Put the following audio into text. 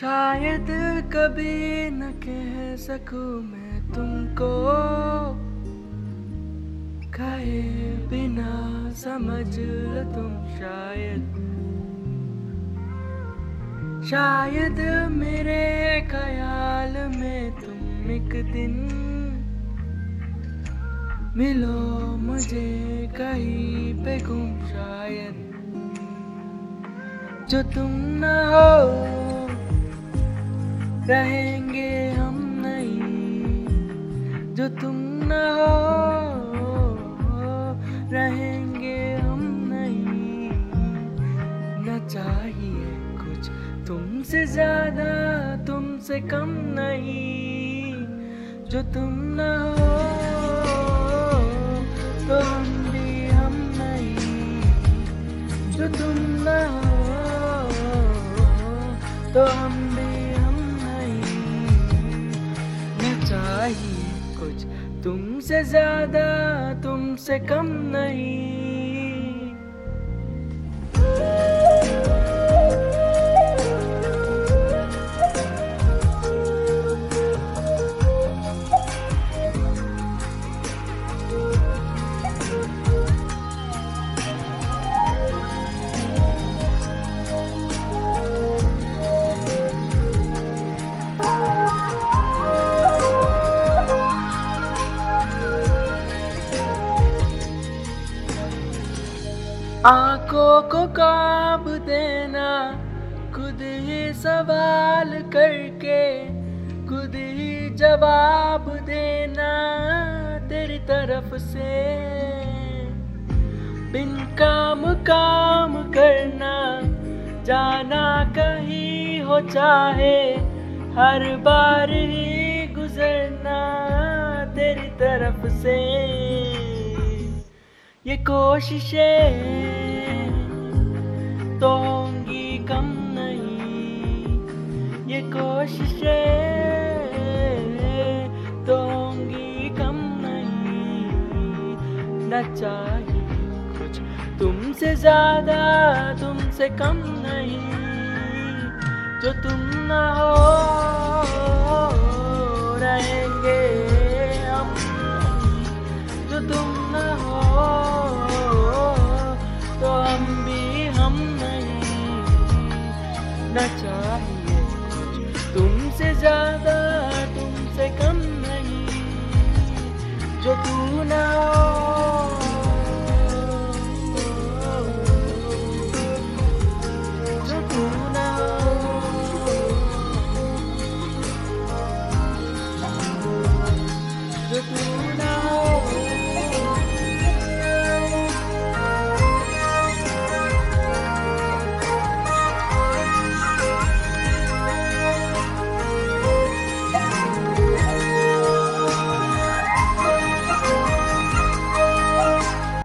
शायद कभी न कह सकूँ मैं तुमको। कहे बिना समझ लो तुम शायद। शायद मेरे ख्याल में तुम एक दिन मिलो मुझे कहीं पे गुम शायद। जो तुम न हो रहेंगे हम नहीं, जो तुम न हो, रहेंगे हम नहीं। न चाहिए कुछ तुमसे ज़्यादा, तुमसे कम नहीं, जो तुम न हो तो हम भी हम नहीं। जो तुम न हो तो हम तुमसे ज़्यादा तुमसे कम नहीं। आँखों को काब देना, खुद ही सवाल करके, खुद ही जवाब देना तेरी तरफ़ से। बिन काम काम करना, जाना कहीं हो चाहे, हर बार ही गुजरना तेरी तरफ़ से। ये कोशिशें तो होंगी कम नहीं। ये कोशिशें तो होंगी कम नहीं। न चाहिए कुछ तुमसे ज़्यादा, तुमसे कम नहीं। जो तुम ना हो चाहिए तुमसे ज़्यादा तुमसे कम नहीं जो तू ना हो। Thank you.